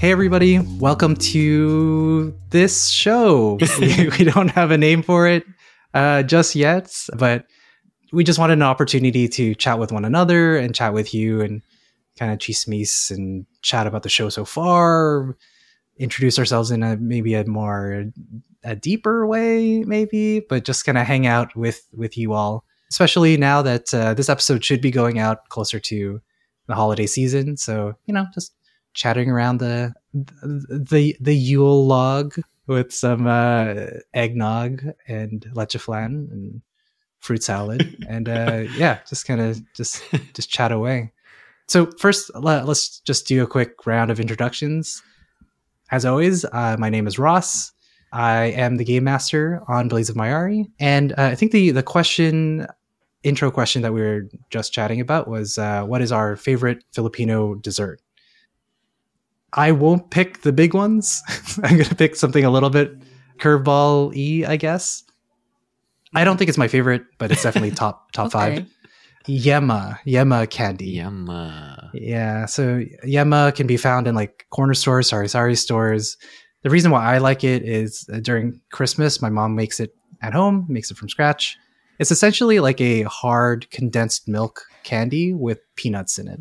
Hey, everybody, welcome to this show. we, we don't have a name for it uh, just yet, but we just wanted an opportunity to chat with one another and chat with you and kind of chismes and chat about the show so far, introduce ourselves in a maybe a more a deeper way, maybe, but just kind of hang out with with you all, especially now that uh, this episode should be going out closer to the holiday season. So you know, just chatting around the the the Yule log with some uh, eggnog and leche flan and fruit salad, and uh, yeah, just kind of just just chat away. So first, let, us just do a quick round of introductions. As always, uh, my name is Ross. I am the game master on Blades of Mayari, and uh, I think the the question intro question that we were just chatting about was uh, what is our favorite Filipino dessert? I won't pick the big ones. I'm going to pick something a little bit curveball e, I guess. I don't think it's my favorite, but it's definitely top top okay. five. Yema, Yema candy. Yema. Yeah, so Yema can be found in like corner stores, sorry, sorry stores. The reason why I like it is uh, during Christmas, my mom makes it at home, makes it from scratch. It's essentially like a hard condensed milk candy with peanuts in it.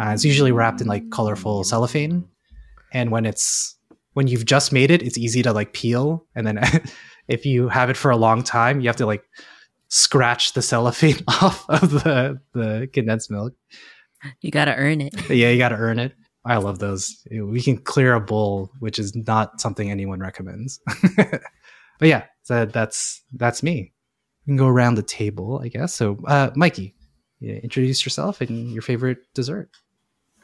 Uh, it's usually wrapped in like colorful cellophane and when it's when you've just made it it's easy to like peel. And then if you have it for a long time you have to like scratch the cellophane off of the the condensed milk. You got to earn it. Yeah you got to earn it. I love those. We can clear a bowl which is not something anyone recommends. But yeah so that's that's me. We can go around the table i guess. So uh Mickee introduce yourself and your favorite dessert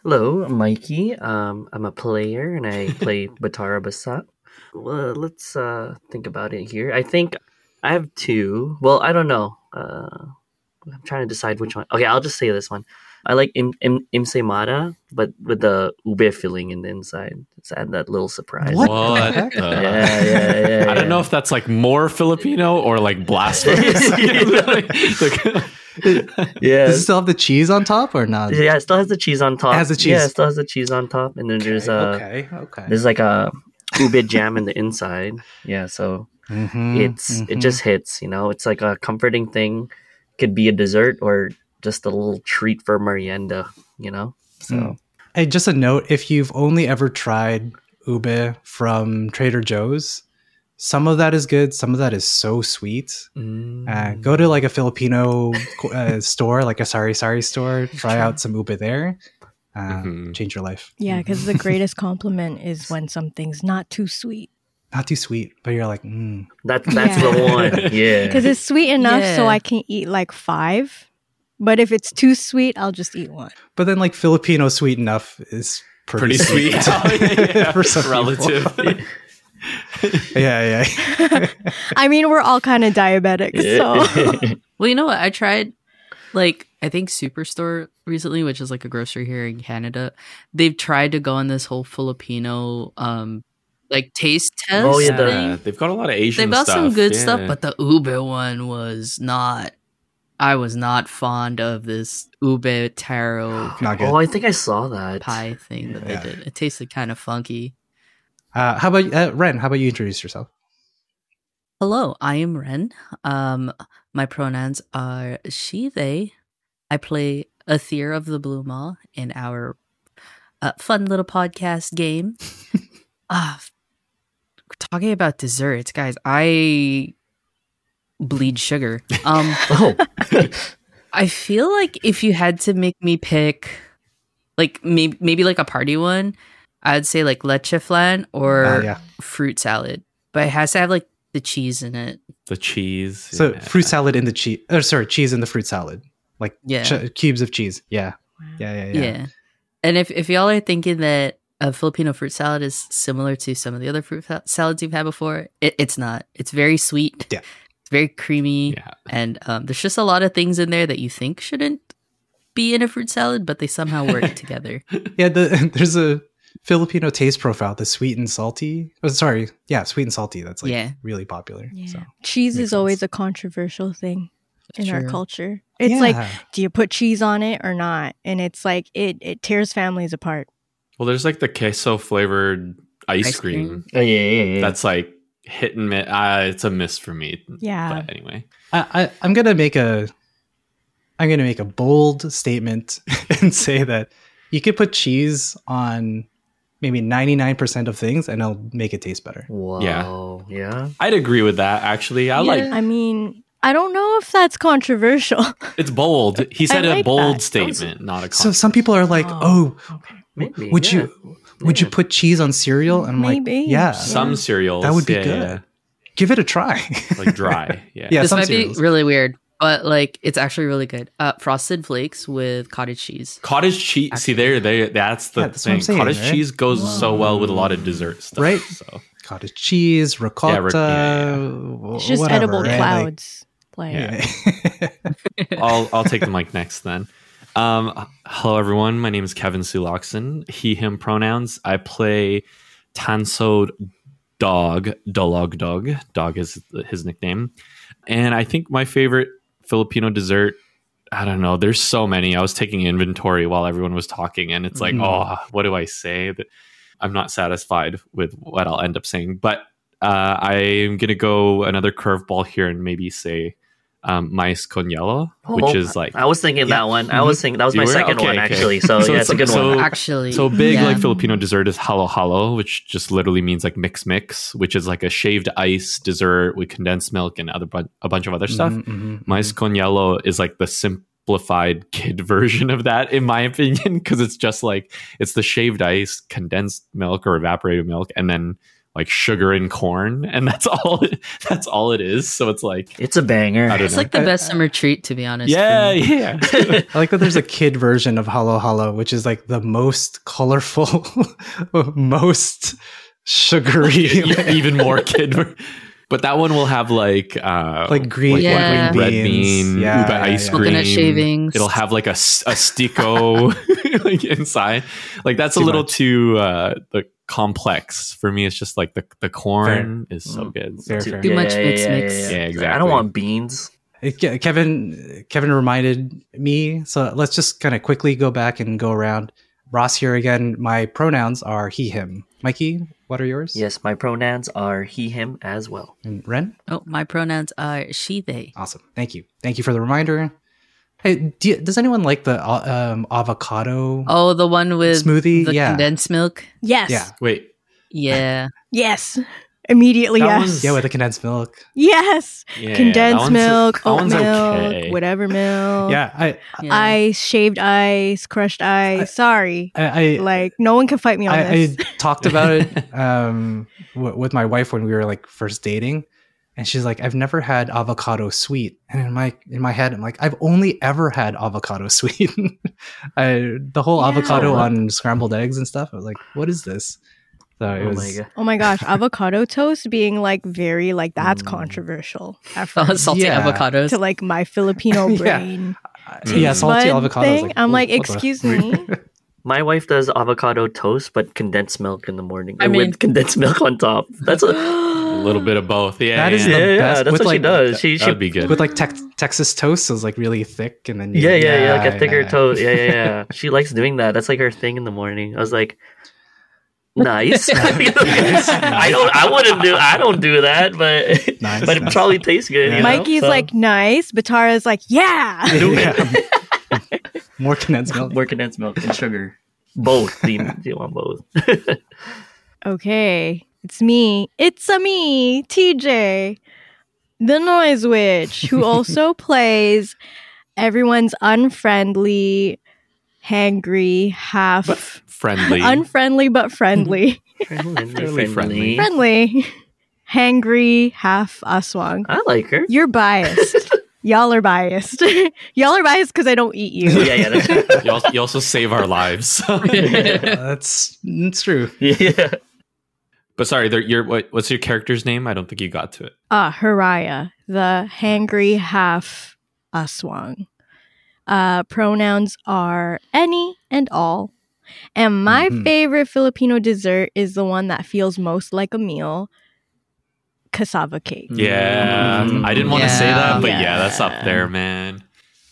Hello, I'm Mickee. Um, I'm a player and I play Batara Basa. Well, let's uh, think about it here. I think I have two. Well, I don't know. Uh, I'm trying to decide which one. Okay, I'll just say this one. I like im, im, ensaymada, but with the ube filling in the inside. It's add that little surprise. What? what yeah, yeah, yeah, yeah, I don't know if that's like more Filipino or like blasphemous. yeah. Does it still have the cheese on top or not? Yeah, it still has the cheese on top. It has the cheese. Yeah, it still has the cheese on top, and then okay, there's a okay, okay. There's like a ube jam in the inside. Yeah, so mm-hmm, it's mm-hmm. it just hits. You know, it's like a comforting thing. Could be a dessert or just a little treat for merienda. You know, so. Mm. Hey, just a note: if you've only ever tried ube from Trader Joe's, some of that is good some of that is so sweet mm. uh, go to like a filipino uh, store like a sari sari store try out some ube there uh, mm-hmm. change your life yeah because the greatest compliment is when something's not too sweet not too sweet but you're like mm. that, that's yeah. the one yeah because it's sweet enough yeah. so i can eat like five but if it's too sweet i'll just eat one but then like filipino sweet enough is pretty, pretty sweet, sweet. yeah, for some relative yeah, yeah. I mean, we're all kind of diabetic, so. well, you know what? I tried, like, I think Superstore recently, which is like a grocery here in Canada. They've tried to go on this whole Filipino, um, like taste test. Oh yeah, thing. they've got a lot of Asian. They've got stuff. some good yeah. stuff, but the ube one was not. I was not fond of this ube taro. Oh, I think I saw that pie thing that yeah. they did. It tasted kind of funky. Uh, how about uh, Ren? How about you introduce yourself? Hello, I am Ren. Um, my pronouns are she, they. I play a A'thir of the Blue Maw in our uh, fun little podcast game. uh, talking about desserts, guys, I bleed sugar. Um, oh. I feel like if you had to make me pick, like maybe maybe like a party one, I'd say like leche flan or uh, yeah. fruit salad, but it has to have like the cheese in it. The cheese. So yeah. fruit salad in the cheese. Or sorry, cheese in the fruit salad, like yeah, ch- cubes of cheese. Yeah. yeah, yeah, yeah, yeah. And if if y'all are thinking that a Filipino fruit salad is similar to some of the other fruit salads you've had before, it, it's not. It's very sweet. Yeah. It's very creamy. Yeah. And um, there's just a lot of things in there that you think shouldn't be in a fruit salad, but they somehow work together. Yeah, the, there's a Filipino taste profile, the sweet and salty. Oh, sorry, yeah, sweet and salty. That's like yeah. really popular. Yeah. So, cheese is sense. always a controversial thing in True. our culture. It's yeah. like, do you put cheese on it or not? And it's like it it tears families apart. Well, there's like the queso flavored ice, Ice cream. cream? Oh yeah, yeah, yeah. That's like hit and miss. Uh, it's a miss for me. Yeah. But anyway, I, I I'm gonna make a I'm gonna make a bold statement and say that you could put cheese on maybe 99% of things and it'll make it taste better. Wow. Yeah. I'd agree with that. Actually, I like I mean, I don't know if that's controversial. it's bold. He said a bold that. statement, not a. So some people are like, "Oh, Maybe. would yeah. you would you put cheese on cereal?" And I'm Maybe. like, "Yeah, some cereals that would be yeah, good. yeah. give it a try." like dry. Yeah. Yeah, this might cereals. be really weird, but like it's actually really good. Uh, frosted flakes with cottage cheese. Cottage cheese. See there, there. That's the Yeah, that's thing. saying, Cottage right? cheese goes so well with a lot of dessert stuff. Right? So Cottage cheese, ricotta, ric- yeah, wh- it's just whatever, edible right? Like- clouds. Like, Yeah. I'll I'll take the mic next then. Um, hello everyone. My name is Kevin Soo-Locsin. He him pronouns. I play Tanso Dog. Dolog Dog. Dog is his nickname. And I think my favorite Filipino dessert. I don't know. There's so many. I was taking inventory while everyone was talking, and it's like, Mm. oh, what do I say? That I'm not satisfied with what I'll end up saying. But uh, I'm gonna go another curveball here and maybe say um, mais con hielo, which Oh, is like I was thinking Yeah. that one. I was thinking that was You my were? second Okay, one okay. actually. So, So yeah, it's- it's a good so- one. Actually, so big yeah. like Filipino dessert is halo halo, which just literally means like mix mix, which is like a shaved ice dessert with condensed milk and other bun- a bunch of other stuff. Mhm, mhm, Mais mhm. con hielo is like the simplified kid version of that, in my opinion, because it's just like it's the shaved ice, condensed milk or evaporated milk, and then like sugar and corn, and that's all. That's all it is. So it's like It's a banger. It's know. like the best summer treat, to be honest. yeah, yeah. I like that there's a kid version of Halo Halo, which is like the most colorful, most sugary, Yeah, even more kid. But that one will have like uh like green, like, Yeah. like red beans. bean, Yeah, ube yeah, ice yeah. cream. Coconut shavings. It'll have like a a Stick-O like inside. Like that's Too a little much. too uh the complex for me. It's just like the the corn is so Mm. good. Fair, So- fair. Too much mix, mix. Yeah, I exactly. don't want beans. Kevin Kevin reminded me, so let's just kind of quickly go back and go around. Ross here again. My pronouns are he, him. Mickee, what are yours? Yes, my pronouns are he, him as well. And Ren? Oh, my pronouns are she, they. Awesome. Thank you. Thank you for the reminder. Hey, do you- does anyone like the uh, um, avocado? Oh, the one with Smoothie? the Yeah. condensed milk. yes. Yeah. Wait, Yeah. Yes. Immediately, That yes. Yeah, with the condensed milk. yes. yeah, Condensed milk, that oat milk, okay. whatever milk. Yeah, I, yeah. Ice, shaved ice, crushed ice. Sorry. I, I like, no one can fight me on I, this. I talked about it um, w- with my wife when we were like first dating, and she's like, "I've never had avocado sweet." And in my in my head, I'm like, "I've only ever had avocado sweet." I, the whole Yeah. avocado on scrambled eggs and stuff. I was like, "What is this?" So it Oh was. my god. oh my gosh, avocado toast being like very like that's Mm. controversial at first. salty Yeah. avocados. to like my Filipino Yeah. brain. uh, yeah, salty bud avocado. thing, I'm like, excuse me. My wife does avocado toast, but condensed milk in the morning. I mean- with condensed milk on top. That's a, a little bit of both. Yeah, That is yeah. the yeah, yeah, best that's with, what she does. She, she That'd be good. with like tex Texas toast, so it's like really thick, and then you, yeah, yeah, yeah, like a thicker yeah. toast. Yeah, yeah, yeah. she likes doing that. That's like her thing in the morning. I was like, nice. I don't. I wouldn't do. I don't do that, but Nice, but it nice. probably tastes good. Yeah. you know? Mickee's So, like nice, Batara's like, yeah. Yeah. More condensed milk. more condensed milk and sugar. Both. You, do you want both? Okay, it's me. It's a me, TJ, the noise witch, who also plays everyone's unfriendly, hangry, half friendly. unfriendly but friendly, Fairly friendly. friendly, hangry, half aswang. I like her. You're biased. Y'all are biased. Y'all are biased because I don't eat you. yeah, yeah, that's, you, also, you also save our lives. Uh, that's that's true. yeah. But sorry, there- your what, what's your character's name? I don't think you got to it. Ah, Hiraya, the hangry half aswang. Uh, pronouns are any and all. And my Mhm. favorite Filipino dessert is the one that feels most like a meal cassava cake. Yeah, Mm. I didn't want to say that, but yeah. Yeah. that's up there, man.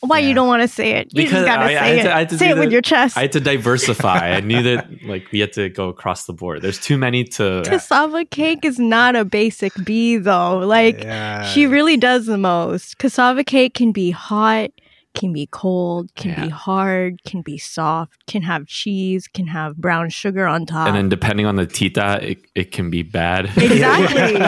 Why Yeah. you don't want to say it? You Because just gotta I- I say had it. to- I had to say it with your chest. I had to diversify. I knew that like we had to go across the board. There's too many to. Cassava cake is not a basic B though. Like Yeah. she really does the most. Cassava cake can be hot, can be cold, can be hard, can be soft, can have cheese, can have brown sugar on top. And then depending on the tita, it, it can be bad. Exactly.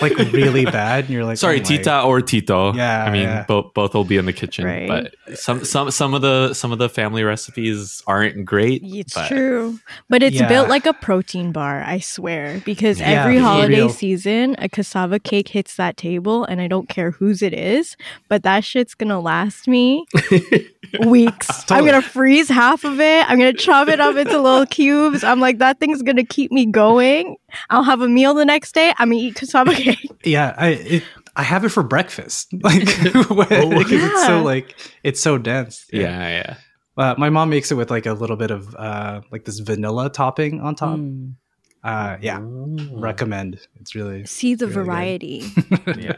like really bad, and you're like, Sorry, oh tita or tito. Yeah, I mean yeah. both both will be in the kitchen. Right. But some some some of the some of the family recipes aren't great. It's but true. But it's Yeah. built like a protein bar, I swear. Because Yeah, every holiday real. season, a cassava cake hits that table, and I don't care whose it is, but that shit's gonna last me weeks. I'm gonna freeze half of it. I'm gonna chop it up into little cubes. I'm like, that thing's gonna keep me going. I'll have a meal the next day. I'm gonna eat cassava cake. Yeah, I it, I have it for breakfast. Like, because it's so like it's so dense. yeah, yeah. Uh, my mom makes it with like a little bit of uh like this vanilla topping on top. Mm. Uh, yeah, Mm. recommend. It's really See the Really variety. yeah.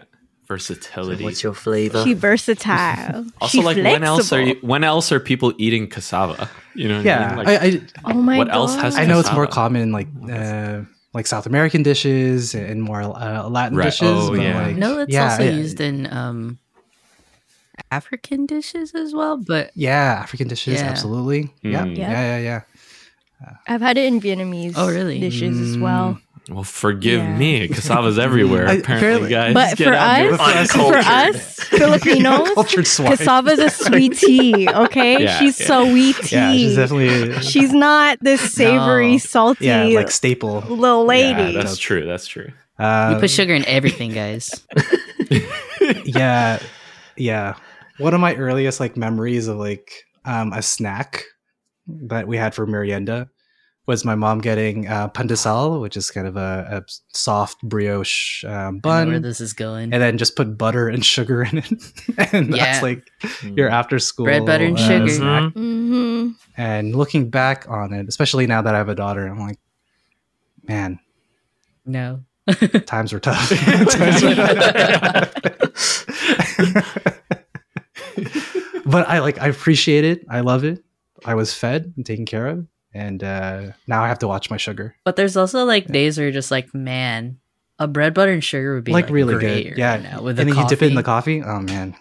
Versatility. What's your flavor? She versatile. also, She like when else are you, when else are people eating cassava? You know, what I yeah. mean? Like, I, I Oh my What god. else has I know it's more common in like uh like South American dishes and more uh, Latin Right. dishes. Oh, but yeah. like, No, it's yeah, also I- used in um African dishes as well, but Yeah, African dishes, Yeah. absolutely. Yeah, Mm. yeah, yeah, yeah. I've had it in Vietnamese Oh, really? dishes as well. Well, forgive Yeah. me. Cassava's everywhere. I- apparently, apparently- guys. But Get for out there. us, for us Filipinos, Cultured swine. cassava's a sweet tea. Okay, Yeah, she's yeah. sweet tea. Yeah, she's definitely She's not this savory, No. salty yeah, like staple. little lady. Yeah, that's true. That's true. Uh, we put sugar in everything, guys. yeah, yeah. One of my earliest like memories of like um, a snack that we had for merienda was my mom getting uh, pandesal, which is kind of a, a soft brioche um, I know bun, where this is going. and then just put butter and sugar in it, and Yeah. that's like your after school Bread, butter, and uh, sugar. snack. hmm And looking back on it, especially now that I have a daughter, I'm like, man, No. times were tough. times were tough. but I like I appreciate it. I love it. I was fed and taken care of, and uh, now I have to watch my sugar. But there's also like days where you're just like, man, a bread, butter, and sugar would be like, like, really great good. right Yeah, now with and the then you dip it in the coffee. coffee. Oh man,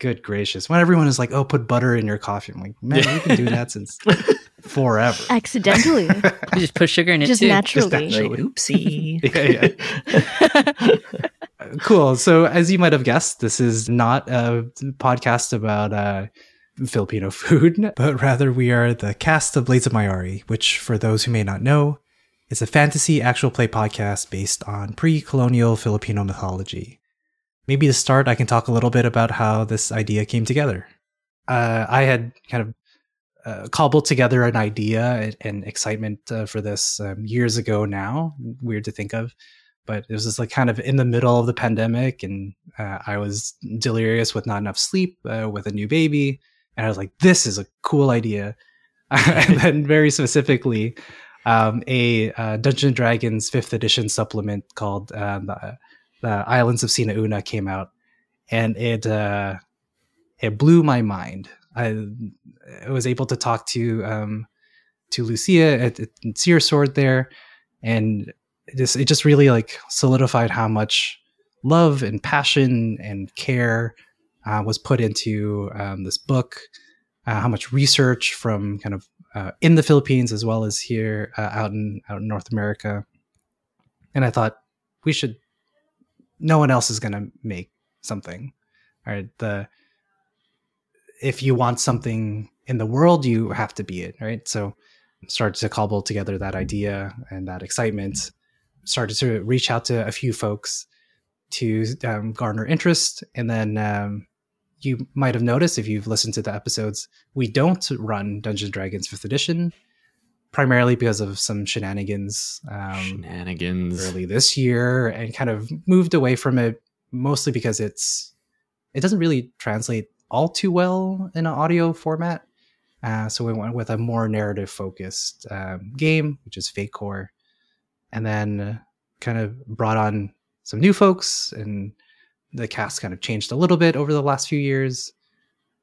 good gracious! When everyone is like, "Oh, put butter in your coffee," I'm like, man, we can do that since forever. Accidentally, You just put sugar in it just too. naturally. naturally. Like, oopsie. yeah, yeah. cool. So, as you might have guessed, this is not a podcast about uh, Filipino food, but rather we are the cast of Blades of Mayari, which, for those who may not know, is a fantasy actual play podcast based on pre colonial Filipino mythology. Maybe to start, I can talk a little bit about how this idea came together. Uh, I had kind of uh, cobbled together an idea and, and excitement uh, for this um, years ago now. Weird to think of but it was just like kind of in the middle of the pandemic and uh, i was delirious with not enough sleep uh, with a new baby and i was like this is a cool idea. And then very specifically um, a uh, dungeon and dragons fifth edition supplement called um, the, the islands of Sina Una came out. And it uh, it blew my mind. I, I was able to talk to um, to lucia at, at seer sword there. And it just it just really like solidified how much love and passion and care uh, was put into um, this book uh, how much research from kind of uh, in the philippines as well as here uh, out in out in north america. And i thought we should no one else is going to make something all right? The if you want something in the world you have to be it right? So started to cobble together that idea and that excitement started to reach out to a few folks to um, garner interest. And then um, you might have noticed if you've listened to the episodes we don't run dungeons and dragons 5th edition primarily because of some shenanigans um, Shenanigans. early this year and kind of moved away from it mostly because it's it doesn't really translate all too well in an audio format uh, so we went with a more narrative focused um, game which is Fate Core and then kind of brought on some new folks and the cast kind of changed a little bit over the last few years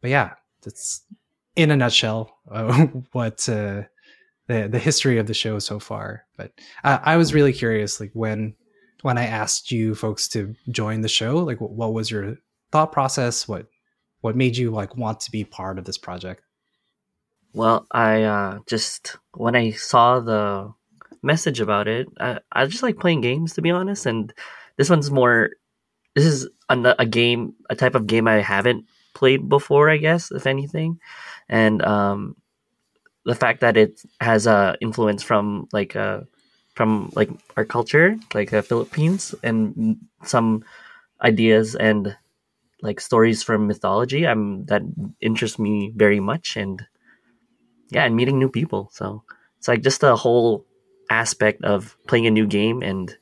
but yeah, that's in a nutshell uh, what uh, the the history of the show so far. But uh, I was really curious, like when when I asked you folks to join the show, like what, what was your thought process? What what made you like want to be part of this project? Well, I uh, just when I saw the message about it, I, I just like playing games to be honest, and this one's more. This is a, a game, a type of game I haven't played before, I guess, if anything, and um, the fact that it has a influence from like uh, from like our culture, like uh, Philippines, and some ideas and like stories from mythology. I'm that interests me very much, and yeah, and meeting new people. So it's like just the whole aspect of playing a new game and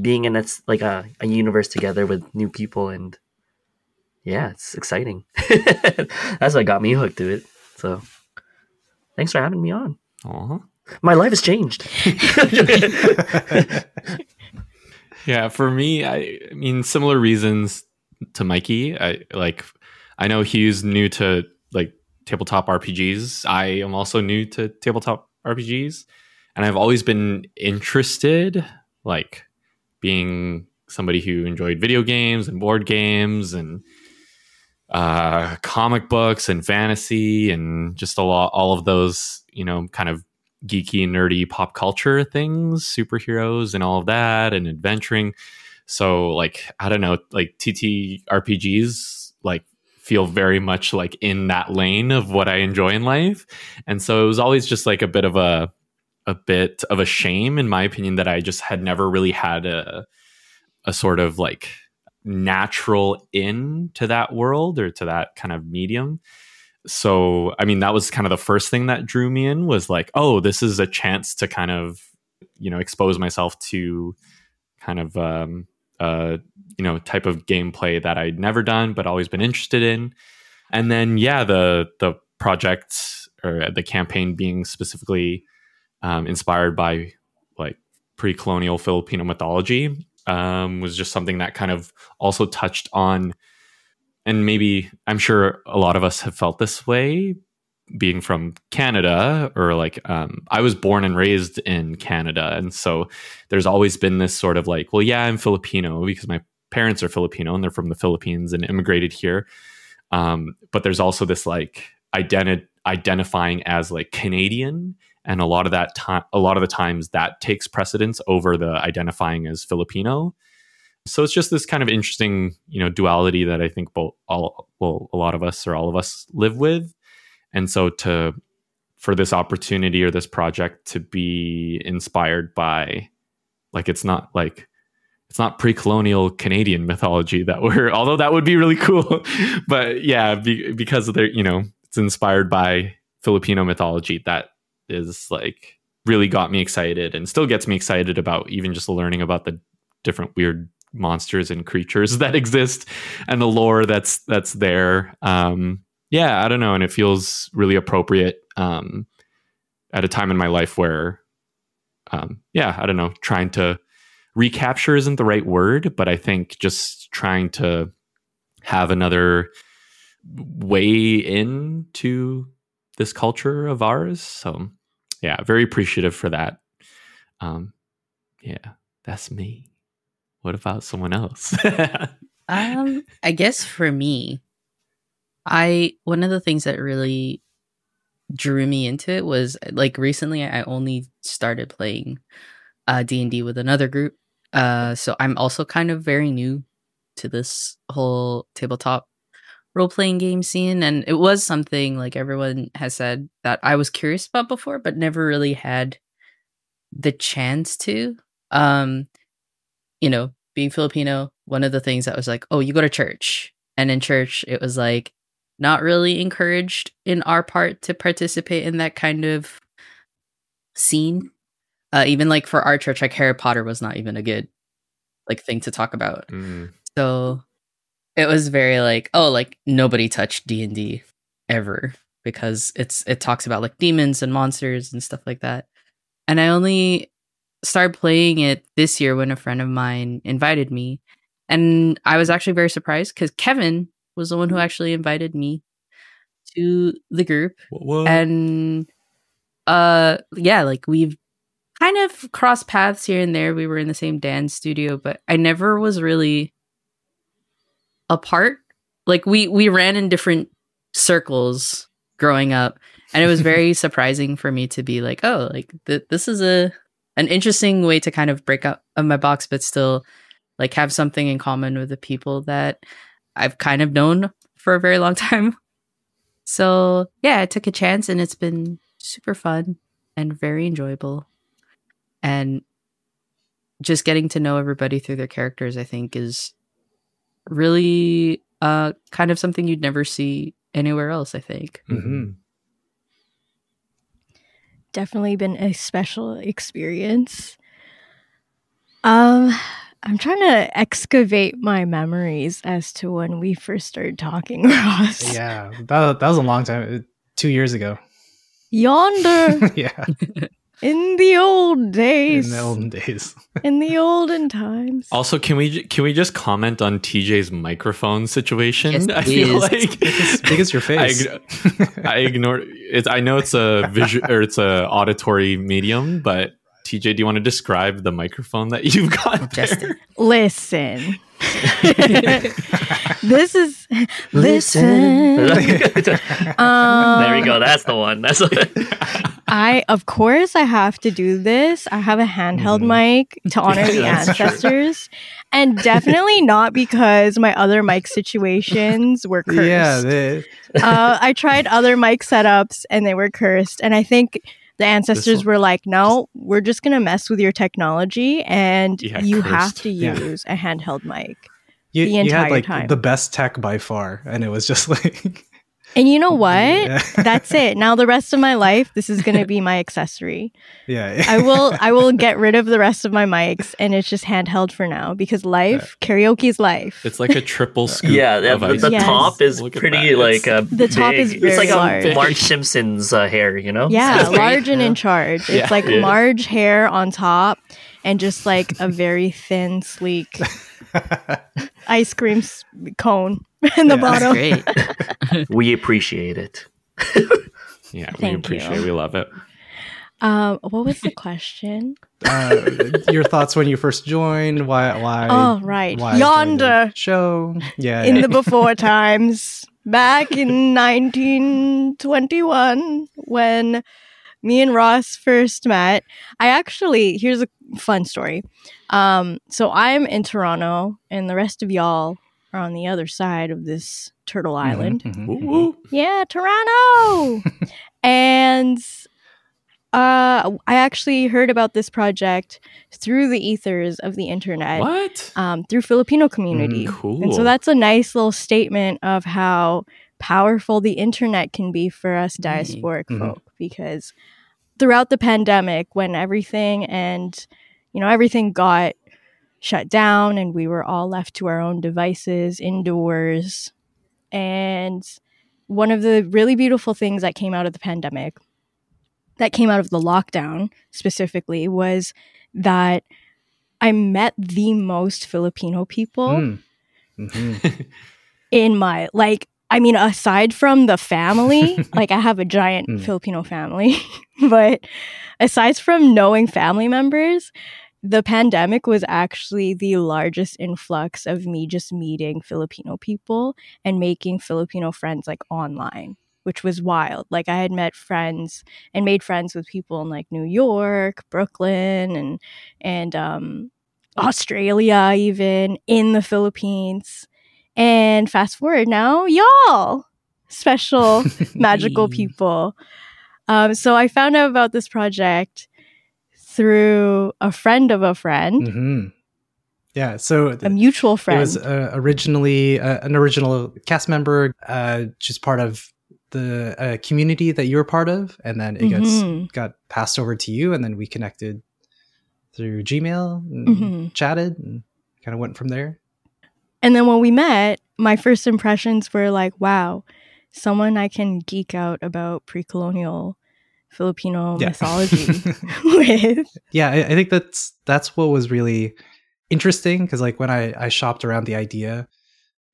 being in it's like a, a universe together with new people and yeah it's exciting that's what got me hooked to it so thanks for having me on Aw. my life has changed Yeah, for me, I, I mean similar reasons to Mickee. I like I know he's new to like tabletop RPGs. I am also new to tabletop RPGs, and I've always been interested, like being somebody who enjoyed video games and board games and uh, comic books and fantasy and just a lot all of those you know kind of geeky and nerdy pop culture things superheroes and all of that and adventuring. So like i don't know like tt rpgs like feel very much like in that lane of what i enjoy in life. And so it was always just like a bit of a a bit of a shame in my opinion that i just had never really had a a sort of like natural in to that world or to that kind of medium. So i mean that was kind of the first thing that drew me in was like oh this is a chance to kind of you know expose myself to kind of um uh you know type of gameplay that i'd never done but always been interested in. And then yeah the the project or the campaign being specifically um, inspired by like pre-colonial filipino mythology um, was just something that kind of also touched on and maybe I'm sure a lot of us have felt this way being from Canada or like um, I was born and raised in Canada and so there's always been this sort of like well yeah I'm Filipino because my parents are Filipino and they're from the Philippines and immigrated here um, but there's also this like identi- identifying as like Canadian and a lot of that time a lot of the times that takes precedence over the identifying as Filipino. So it's just this kind of interesting you know duality that i think both all well a lot of us or all of us live with. And so to for this opportunity or this project to be inspired by like it's not like it's not pre-colonial canadian mythology that we're although that would be really cool. But yeah be, because of their you know it's inspired by filipino mythology that is like really got me excited and still gets me excited about even just learning about the different weird monsters and creatures that exist and the lore that's that's there. Um yeah i don't know and it feels really appropriate um at a time in my life where um yeah i don't know trying to recapture isn't the right word but i think just trying to have another way into this culture of ours. So yeah very appreciative for that um yeah that's me what about someone else? um, I guess for me, I one of the things that really drew me into it was like recently I only started playing uh D&D with another group. Uh so I'm also kind of very new to this whole tabletop role playing game scene and it was something like everyone has said that I was curious about before but never really had the chance to. Um you know, being Filipino, one of the things that was like, oh, you go to church. And in church, it was like not really encouraged in our part to participate in that kind of scene. Uh, even like for our church, like Harry Potter was not even a good like thing to talk about. Mm. So it was very like, oh, like nobody touched D and D ever because it's it talks about like demons and monsters and stuff like that. And I only started playing it this year when a friend of mine invited me. And I was actually very surprised because Kevin was the one who actually invited me to the group and uh yeah like we've kind of crossed paths here and there we were in the same dance studio but i never was really apart like we we ran in different circles growing up and it was very surprising for me to be like oh like th- this is a an interesting way to kind of break out of my box but still like have something in common with the people that i've kind of known for a very long time so yeah, I took a chance and it's been super fun and very enjoyable. And just getting to know everybody through their characters, I think, is really uh kind of something you'd never see anywhere else, I think. Mhm. Definitely been a special experience. Um, I'm trying to excavate my memories as to when we first started talking, Ross. Yeah, that, that was a long time. Two years ago. Yonder yeah, in the old days, in the olden days. in the olden times. Also, can we can we just comment on TJ's microphone situation? Yes, I feel please. like As big as your face. ign- I ignored it. I know it's a visual or it's a auditory medium, but TJ, do you want to describe the microphone that you've got Just there? Listen. this is listen. Um, there we go. That's the one. That's the I, of course, I have to do this. I have a handheld Mhm. mic to honor the That's true. ancestors, and definitely not because my other mic situations were cursed. yeah, the, uh, I tried other mic setups and they were cursed, and I think the ancestors were like, "No, we're just gonna mess with your technology, and Yeah, you have cursed. to Yeah. use a handheld mic." you, The you had entire like time. the best tech by far, and it was just like And you know what? Yeah. That's it. Now the rest of my life, this is gonna be my accessory. yeah. I will I will get rid of the rest of my mics and it's just handheld for now because life, karaoke is life. It's like a triple scoop. yeah. The, of the, ice the. Yes. top is Look pretty that. like uh, The top is big. It's like very a large. Marge Simpson's uh, hair. You know? yeah, large and Yeah. in charge. Yeah. It's like Yeah. Marge hair on top and just like a very thin, sleek ice cream s- cone in the Yeah. That's bottom. great. we appreciate it. Yeah, we appreciate. you. it. We love it. Um, what was the question? uh, your thoughts when you first joined? Why? Why? oh, right. why Yonder show. Yeah, in yeah. the before times, back in 1921, when me and Ross first met. I actually, here's a fun story. Um, so I'm in Toronto, and the rest of y'all are on the other side of this turtle Mhm, island. mhm, Woo mhm. woo. Yeah, Toronto. and uh, I actually heard about this project through the ethers of the internet, What? um, through Filipino community. Cool. And so that's a nice little statement of how powerful the internet can be for us diasporic Mhm. folk because throughout the pandemic when everything and you know everything got shut down and we were all left to our own devices indoors and one of the really beautiful things that came out of the pandemic that came out of the lockdown specifically was that I met the most Filipino people Mm. Mhm. in my like I mean aside from the family, like I have a giant Mm. Filipino family, but aside from knowing family members, the pandemic was actually the largest influx of me just meeting Filipino people and making Filipino friends like online, which was wild. Like I had met friends and made friends with people in like New York, Brooklyn and and um Australia even in the Philippines. And fast forward now, y'all, special magical people. Um, so I found out about this project through a friend of a friend, Mhm. Yeah. So a mutual it friend. was uh, originally uh, an original cast member, uh, just part of the uh, community that you were part of, and then it gets Mhm. got passed over to you, and then we connected through Gmail, and Mhm. chatted, and kind of went from there. And then when we met, my first impressions were like, wow, someone I can geek out about pre colonial Filipino Yeah. mythology with. yeah, I, I think that's that's what was really interesting because like when I I shopped around the idea,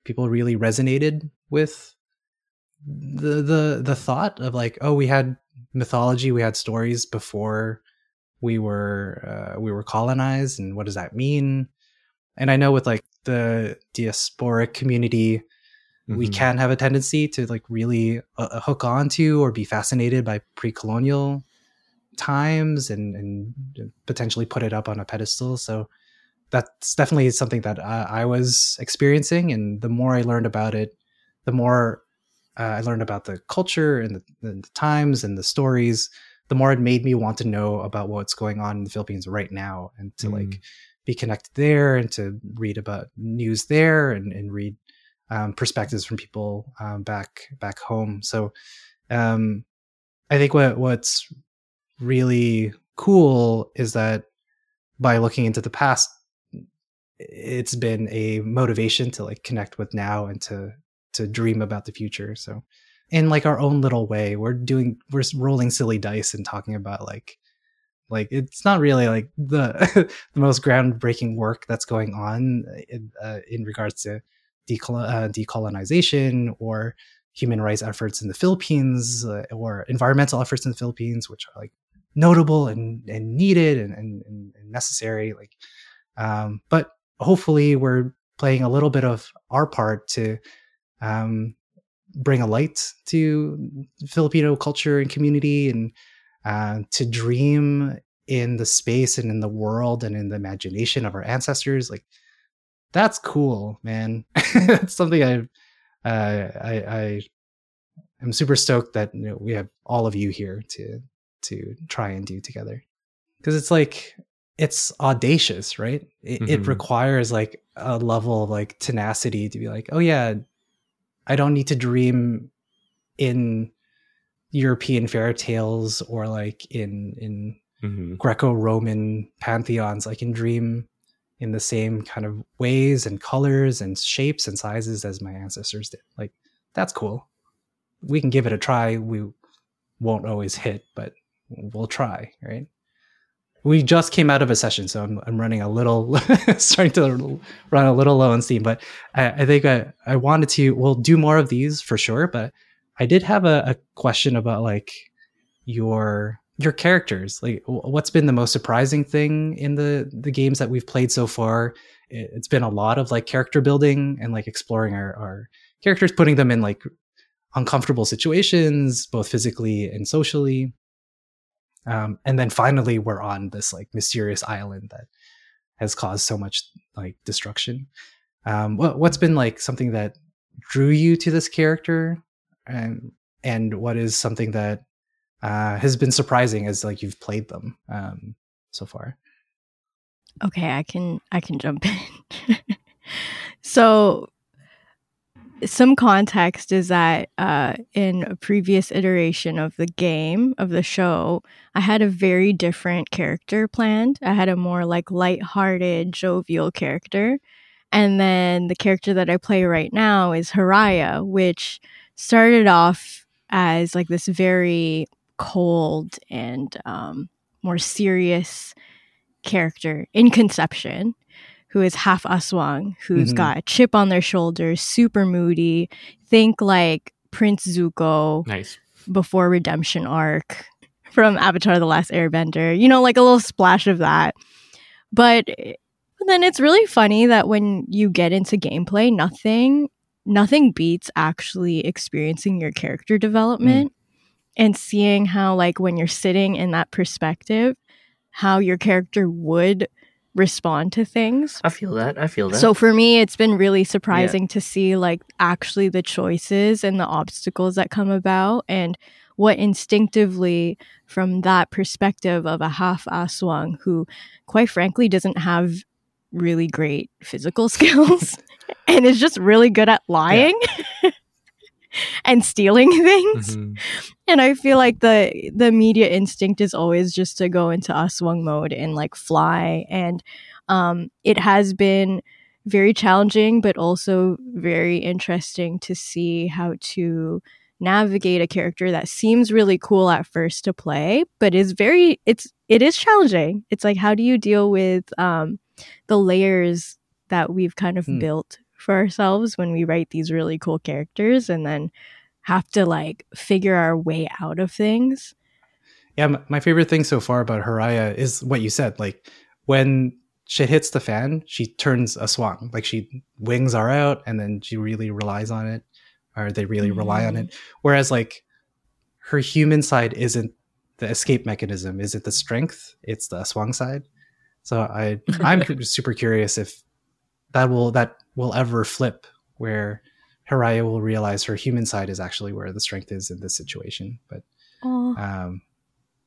people really resonated with the the the thought of like oh we had mythology we had stories before we were uh, we were colonized and what does that mean and i know with like the diasporic community we Mhm. can have a tendency to like really uh, hook on to or be fascinated by pre-colonial times and and potentially put it up on a pedestal so that's definitely something that I, I was experiencing and the more i learned about it the more uh, i learned about the culture and the, the times and the stories the more it made me want to know about what's going on in the philippines right now and to Mm. like be connected there and to read about news there and, and read um, perspectives from people um, back back home. So um, i think what what's really cool is that by looking into the past it's been a motivation to like connect with now and to to dream about the future. So in like our own little way we're doing we're rolling silly dice and talking about like like it's not really like the the most groundbreaking work that's going on in, uh, in regards to uh, decolonization or human rights efforts in the Philippines uh, or environmental efforts in the Philippines, which are like notable and, and needed and, and, and necessary. Like, um, but hopefully we're playing a little bit of our part to um, bring a light to Filipino culture and community and uh, to dream in the space and in the world and in the imagination of our ancestors. Like, that's cool, man. it's something I, uh, I, I am super stoked that you know, we have all of you here to to try and do together because it's like it's audacious, right? It, it Mhm. requires like a level of like tenacity to be like, oh yeah, I don't need to dream in European fairy tales or like in in Mhm. Greco-Roman pantheons. I can dream in the same kind of ways and colors and shapes and sizes as my ancestors did. Like that's cool. We can give it a try. We won't always hit, but we'll try, right? We just came out of a session, so I'm, I'm running a little, starting to run a little low on steam. But I, I think I, I wanted to. We'll do more of these for sure. But I did have a, a question about like your your characters like what's been the most surprising thing in the the games that we've played so far? It- it's been a lot of like character building and like exploring our, our characters putting them in like uncomfortable situations both physically and socially. Um, and then finally we're on this like mysterious island that has caused so much like destruction. Um, what, what's been like something that drew you to this character? And and what is something that uh, has been surprising as like you've played them um, so far. Okay, I can I can jump in. so some context is that uh, in a previous iteration of the game of the show, I had a very different character planned. I had a more like light-hearted, jovial character, and then the character that I play right now is Hiraya, which started off as like this very cold and um, more serious character in conception who is half Aswang, who's Mhm. got a chip on their shoulder, super moody. Think like Prince Zuko Nice. before redemption arc from Avatar The Last Airbender. You know, like a little splash of that. But then it's really funny that when you get into gameplay, nothing nothing beats actually experiencing your character development and seeing how like when you're sitting in that perspective, how your character would respond to things. I feel that. I feel that. So for me, it's been really surprising to see like actually the choices and the obstacles that come about and what instinctively from that perspective of a half aswang who quite frankly doesn't have really great physical skills and is just really good at lying and stealing things. Mhm. And I feel like the the media instinct is always just to go into Aswang mode and like fly. And um, it has been very challenging, but also very interesting to see how to navigate a character that seems really cool at first to play, but is very it's it is challenging. It's like how do you deal with um, the layers that we've kind of Hmm. built for ourselves when we write these really cool characters and then have to like figure our way out of things. Yeah, my favorite thing so far about Hiraya is what you said. Like when shit hits the fan, she turns aswang. Like she wings are out, and then she really relies on it, or they really rely on it. Mm-hmm. Whereas like her human side isn't the escape mechanism. Is it the strength? It's the swang side. So I I'm super curious if that will that will ever flip where Hiraya will realize her human side is actually where the strength is in this situation. But um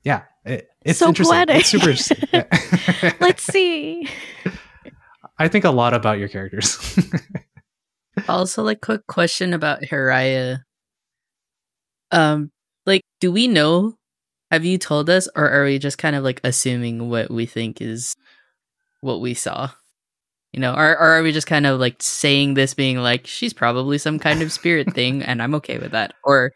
yeah it, it's So interesting poetic. it's super interesting Yeah. let's see. i think a lot about your characters Also, like, quick question about Hiraya. Um, like, do we know? Have you told us, or are we just kind of like assuming what we think is what we saw? You know, or, or are we just kind of like saying this, being like, she's probably some kind of spirit thing, and I'm okay with that? Or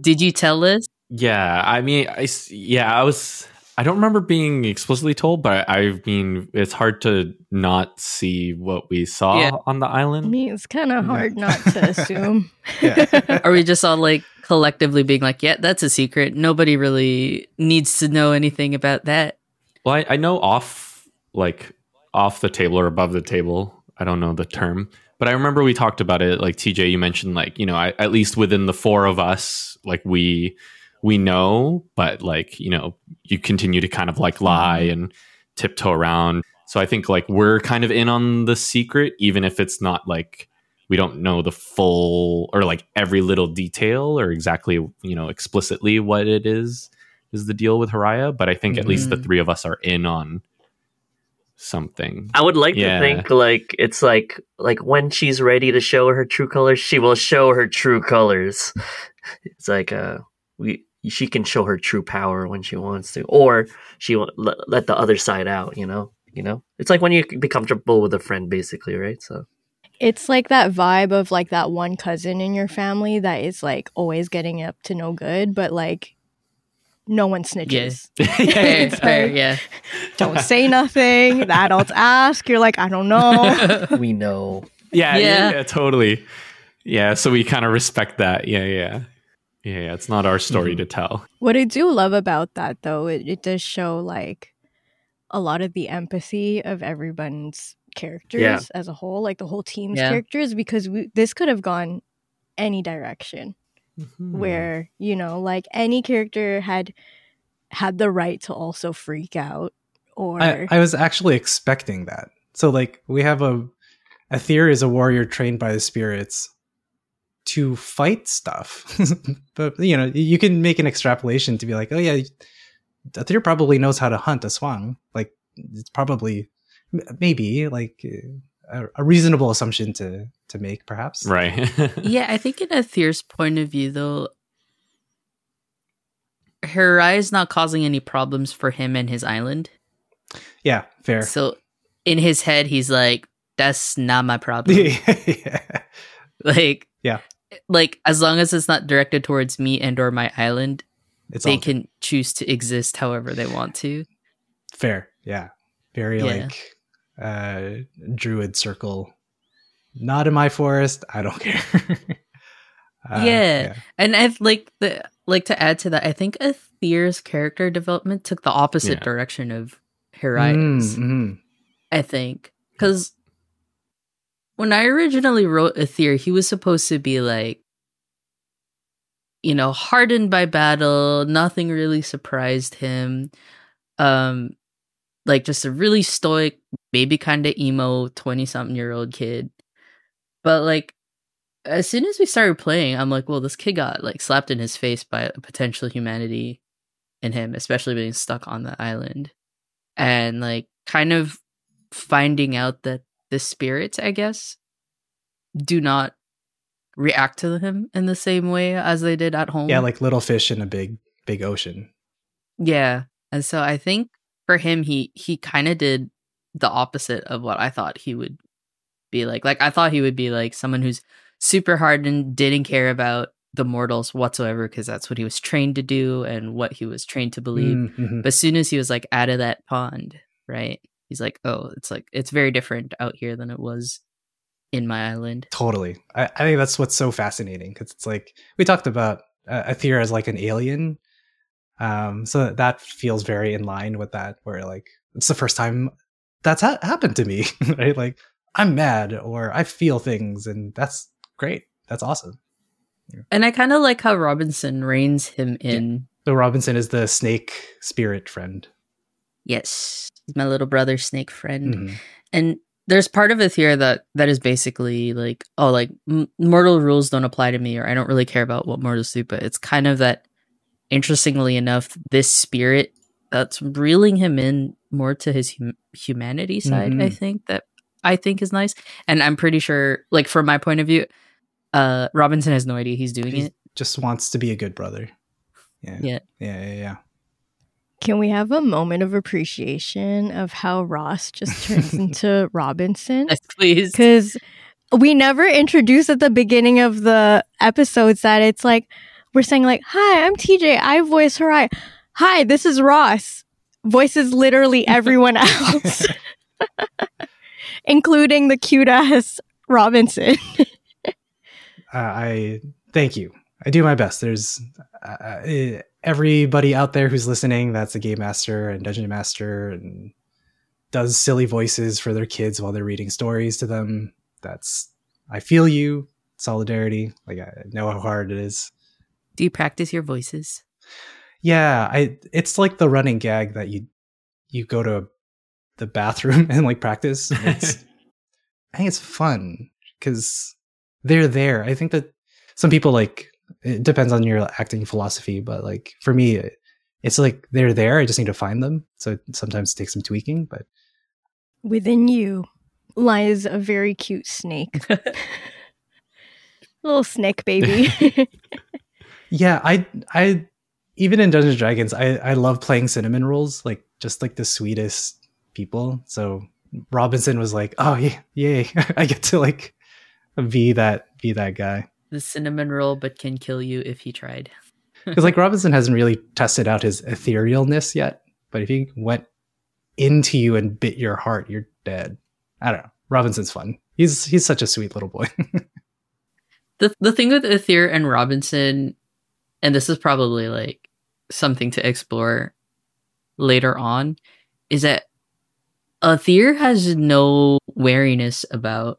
did you tell us? Yeah, I mean, I yeah, I was. I don't remember being explicitly told, but I mean, it's hard to not see what we saw Yeah. on the island. I mean, it's kind of Yeah. hard mm-hmm. not to assume. Are we just all like collectively being like, yeah, that's a secret. Nobody really needs to know anything about that. Well, I, I know off like off the table or above the table. I don't know the term, but I remember we talked about it. Like TJ, you mentioned like you know I, at least within the four of us, like we we know, but like you know you continue to kind of like lie and tiptoe around. So I think like we're kind of in on the secret, even if it's not like we don't know the full or like every little detail or exactly you know explicitly what it is is the deal with Hiraya, but I think at least the Mhm. three of us are in on something. I would like Yeah. to think like it's like like when she's ready to show her true colors, she will show her true colors. It's like uh we she can show her true power when she wants to, or she will let, let the other side out. You know, you know. It's like when you be comfortable with a friend, basically, right? So It's like that vibe of like that one cousin in your family that is like always getting up to no good, but like no one snitches. Fair, It's fair, like- yeah. Don't say nothing. The adults ask. You're like, I don't know. we know. Yeah, yeah, Yeah. yeah, totally. Yeah, so we kind of respect that. Yeah, yeah. Yeah, yeah, it's not our story Mhm. to tell. What I do love about that though, it, it does show like a lot of the empathy of everyone's characters Yeah. as a whole, like the whole team's Yeah. characters, because we, this could have gone any direction Hmm. where, you know, like any character had had the right to also freak out or I, I was actually expecting that. So like we have a A'thir is a warrior trained by the spirits to fight stuff. But you know you can make an extrapolation to be like oh yeah A'thir probably knows how to hunt aswang like it's probably maybe like a, a reasonable assumption to to make perhaps Right. yeah, I think in a A'thir's point of view, though, her eye is not causing any problems for him and his island. yeah fair So in his head, he's like, that's not my problem. yeah. like, Yeah. Like, as long as it's not directed towards me and or my island, it's they all can choose to exist however they want to. fair yeah very Yeah. like uh druid circle not in my forest i don't care Uh, Yeah. And I've like the like to add to that, I think A'thir's character development took the opposite Yeah. direction of Mm, Hiraya's. mhm. I think because when I originally wrote Aether, he was supposed to be like, you know, hardened by battle. Nothing really surprised him. Um, like just a really stoic, maybe kind of emo twenty something year old kid. But like, as soon as we started playing, I'm like, well, this kid got like slapped in his face by a potential humanity in him, especially being stuck on the island, and like kind of finding out that the spirits, I guess, do not react to him in the same way as they did at home. yeah like little fish in a big big ocean Yeah. And so I think for him he he kind of did the opposite of what I thought he would be like. Like I thought he would be like someone who's super hardened, didn't care about the mortals whatsoever because that's what he was trained to do and what he was trained to believe. Mm, mhm. But as soon as he was like out of that pond, right? He's like, "Oh, it's like it's very different out here than it was in my island. Totally. I, I think that's what's so fascinating because it's like we talked about uh, A'thir as like an alien. Um, so that feels very in line with that, where like it's the first time that's ha- happened to me, right? Like I'm mad or I feel things, and that's great. That's awesome. And I kind of like how Robinson reins him in. So Robinson is the snake spirit friend. Yes, he's my little brother snake friend. Mhm. And there's part of it here that that is basically like, oh, like m- mortal rules don't apply to me, or I don't really care about what mortals do. But it's kind of that. Interestingly enough, this spirit that's reeling him in more to his hum- humanity side. I Mhm. think that I think is nice, and I'm pretty sure, like from my point of view, uh, Robinson has no idea he's doing He it. just wants to be a good brother. Yeah. Yeah. Yeah. Yeah. yeah. Can we have a moment of appreciation of how Ross just turns into Robinson? Yes, please. Because we never introduce at the beginning of the episodes that it's like we're saying like, "Hi, I'm TJ. I voice Hiraya. Hi, this is Ross." Voices literally everyone else, including the cute ass Robinson. uh, I thank you. I do my best. There's uh, uh, everybody out there who's listening that's a game master and dungeon master and does silly voices for their kids while they're reading stories to them. That's I feel you. Solidarity. Like I know how hard it is. Do you practice your voices? Yeah, I it's like the running gag that you you go to the bathroom and like practice. and It's, I think it's fun because they're there. I think that some people like it depends on your acting philosophy, but like for me, it's like they're there. I just need to find them. So it sometimes takes some tweaking, but Within you lies a very cute snake, little snake baby. yeah, I I even in Dungeons and Dragons, I I love playing cinnamon rolls, like just like the sweetest people. So Robinson was like, oh yeah, yay, I get to like be that be that guy. The cinnamon roll, but can kill you if he tried. because like Robinson hasn't really tested out his etherealness yet. But if he went into you and bit your heart, you're dead. I don't know. Robinson's fun. He's he's such a sweet little boy. the the thing with A'thir and Robinson, and this is probably like something to explore later on, is that A'thir has no wariness about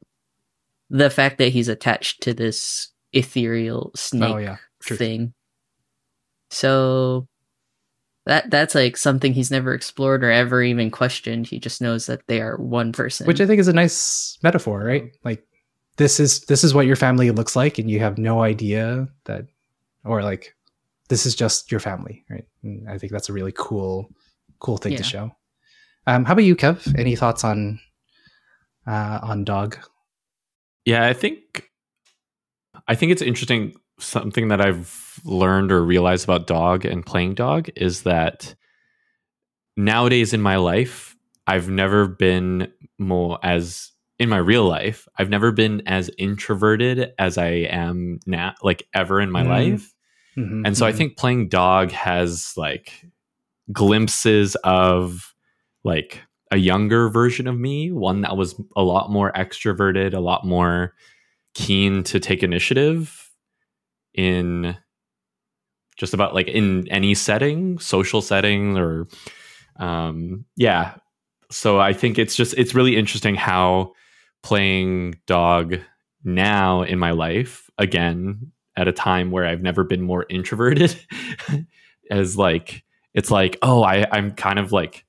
the fact that he's attached to this ethereal snake oh yeah, thing. So that that's like something he's never explored or ever even questioned. He just knows that they are one person. which I think is a nice metaphor, right? Like this is this is what your family looks like, and you have no idea that, or like this is just your family, right? And I think that's a really cool, cool thing to show. Um, how about you, Kev? Any thoughts on uh, on dog? Yeah, I think I think it's interesting. Something that I've learned or realized about dog and playing dog is that nowadays in my life, I've never been more as in my real life. I've never been as introverted as I am now, like ever in my Mm. life. Mhm, And so I mhm. think playing dog has like glimpses of like a younger version of me, one that was a lot more extroverted, a lot more keen to take initiative in just about like in any setting, social setting or um yeah. So I think it's just it's really interesting how playing dog now in my life again at a time where I've never been more introverted as like it's like oh I I'm kind of like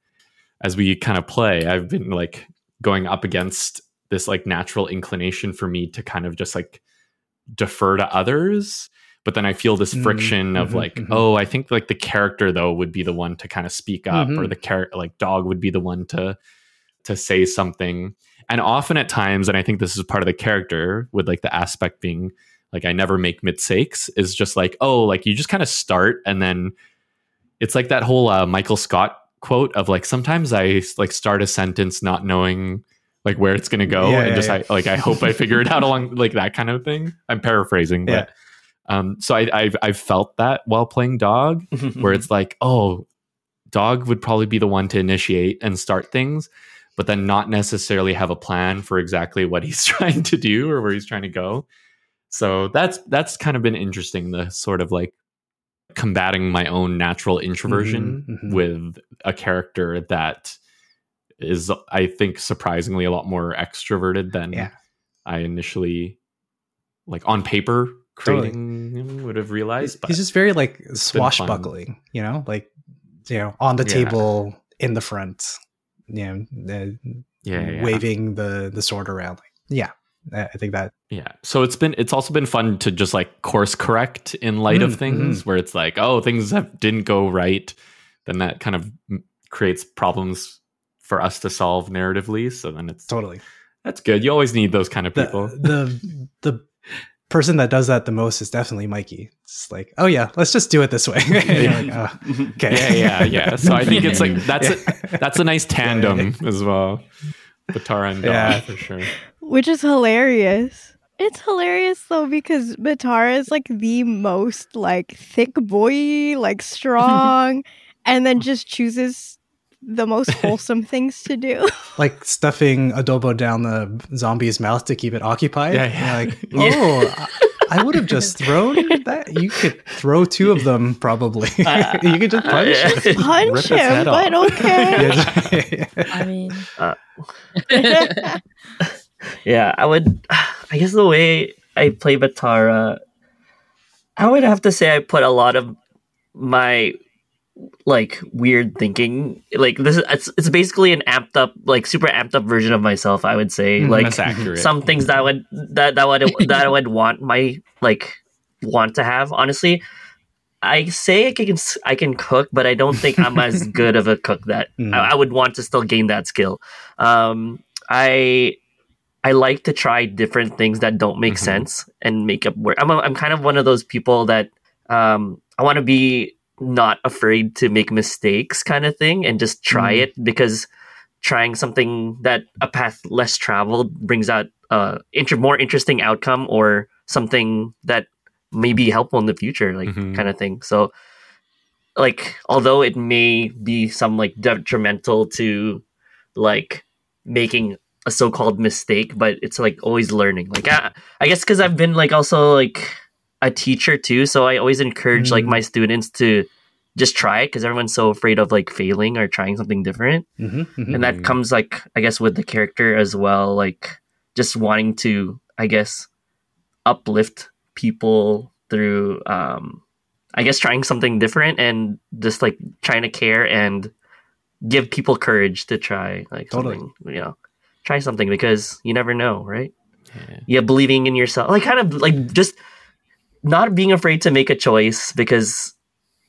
as we kind of play I've been like going up against this like natural inclination for me to kind of just like defer to others but then I feel this Mm, friction of mhm, like mhm. oh I think like the character though would be the one to kind of speak up or Mhm. the character like dog would be the one to to say something and often at times and I think this is part of the character with like the aspect being like I never make mistakes is just like oh like you just kind of start and then it's like that whole uh, Michael Scott quote of like sometimes I like start a sentence not knowing like where it's gonna go Yeah, and yeah, just yeah. I like I hope I figure it out along like that kind of thing. I'm paraphrasing, but um so I I've I've felt that while playing dog where it's like oh dog would probably be the one to initiate and start things but then not necessarily have a plan for exactly what he's trying to do or where he's trying to go. So that's that's kind of been interesting. The sort of like combating my own natural introversion Mhm, mhm. with a character that is, I think, surprisingly a lot more extroverted than Yeah. I initially, like on paper, creating him would have realized. But He's just very like swashbuckling, you know, like you know, on the Yeah. table in the front, you know, the, yeah, yeah. waving the the sword around. Like, yeah, I think that Yeah. So it's been it's also been fun to just like course correct in light of Mm, things where it's like, oh, things have, didn't go right, then that kind of creates problems for us to solve narratively. So then it's totally that's good. You always need those kind of people. the the person that does that the most is definitely Mickee. It's like, oh yeah, let's just do it this way. Like, oh, okay, yeah, yeah, yeah. So I think it's like that's a, that's a nice tandem as well. Batara and Dog Yeah. for sure. Which is hilarious. It's hilarious though because Batara is like the most like thick boy, like strong, and then just chooses the most wholesome things to do. like stuffing adobo down the zombie's mouth to keep it occupied. Yeah, yeah. like, oh, I, I would have just thrown that. You could throw two of them probably. Uh, you could just punch. uh, it. Punch Rip his him, head but okay. I mean, Yeah, I would. I guess the way I play Batara, I would have to say I put a lot of my like weird thinking. Like this, is, it's it's basically an amped up, like super amped up version of myself. I would say, Mm, like some things that I would that that would that I would want my like want to have. Honestly, I say I can I can cook, but I don't think I'm as good of a cook that Mm. I, I would want to still gain that skill. Um, I I like to try different things that don't make Mhm. sense and make up work. I'm a, I'm kind of one of those people that um, I want to be not afraid to make mistakes, kind of thing, and just try Mm. it because trying something that a path less traveled brings out uh inter- more interesting outcome or something that may be helpful in the future like Mhm. kind of thing so like although it may be some like detrimental to like making a so-called mistake but it's like always learning like i, I guess because i've been like also like a teacher too so i always encourage like Mm. my students to just try it because everyone's so afraid of like failing or trying something different Mhm, mhm. and that Mhm. comes like i guess with the character as well like just wanting to i guess uplift people through um i guess trying something different and just like trying to care and give people courage to try like Totally. something you know try something because you never know right Yeah. yeah believing in yourself like kind of like just not being afraid to make a choice because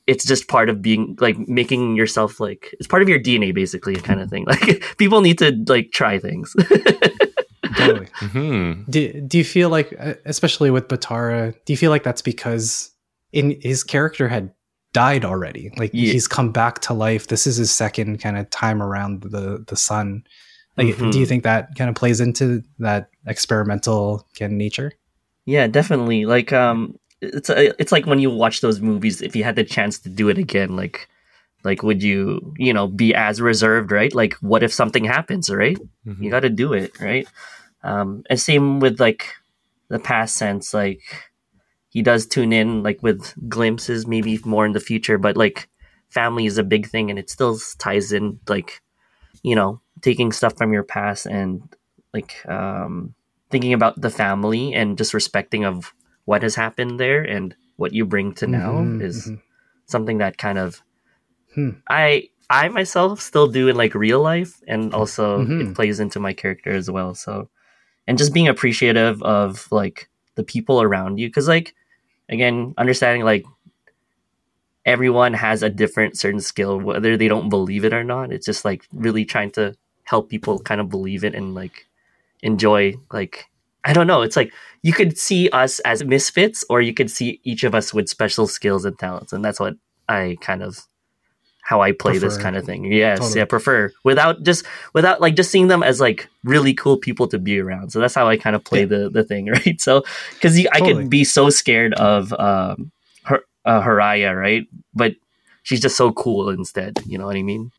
it's just part of being like making yourself like it's part of your dna basically kind of thing like people need to like try things totally. Mhm. Do, do you feel like, uh, especially with Batara, do you feel like that's because in his character had died already? Like Yeah. he's come back to life. This is his second kind of time around the the sun. Like, Mhm. do you think that kind of plays into that experimental kind of nature? yeah definitely like um it's it's like when you watch those movies if you had the chance to do it again like like would you you know be as reserved right like what if something happens right Mhm. you got to do it right um and same with like the past sense like he does tune in like with glimpses maybe more in the future but like family is a big thing and it still ties in like you know taking stuff from your past and like um thinking about the family and just respecting of what has happened there and what you bring to now Mhm, is mhm. something that kind of Hmm. I I myself still do in like real life and also Mhm. it plays into my character as well. So and just being appreciative of like the people around you because like again understanding like everyone has a different certain skill whether they don't believe it or not it's just like really trying to help people kind of believe it and like enjoy like i don't know it's like you could see us as misfits or you could see each of us with special skills and talents and that's what i kind of how i play this kind of thing. Yes Totally. yeah prefer. Without just without like just seeing them as like really cool people to be around. So that's how i kind of play Yeah. the the thing right? So because i could be so scared of um her uh, Hiraya, right? But she's just so cool instead you know what i mean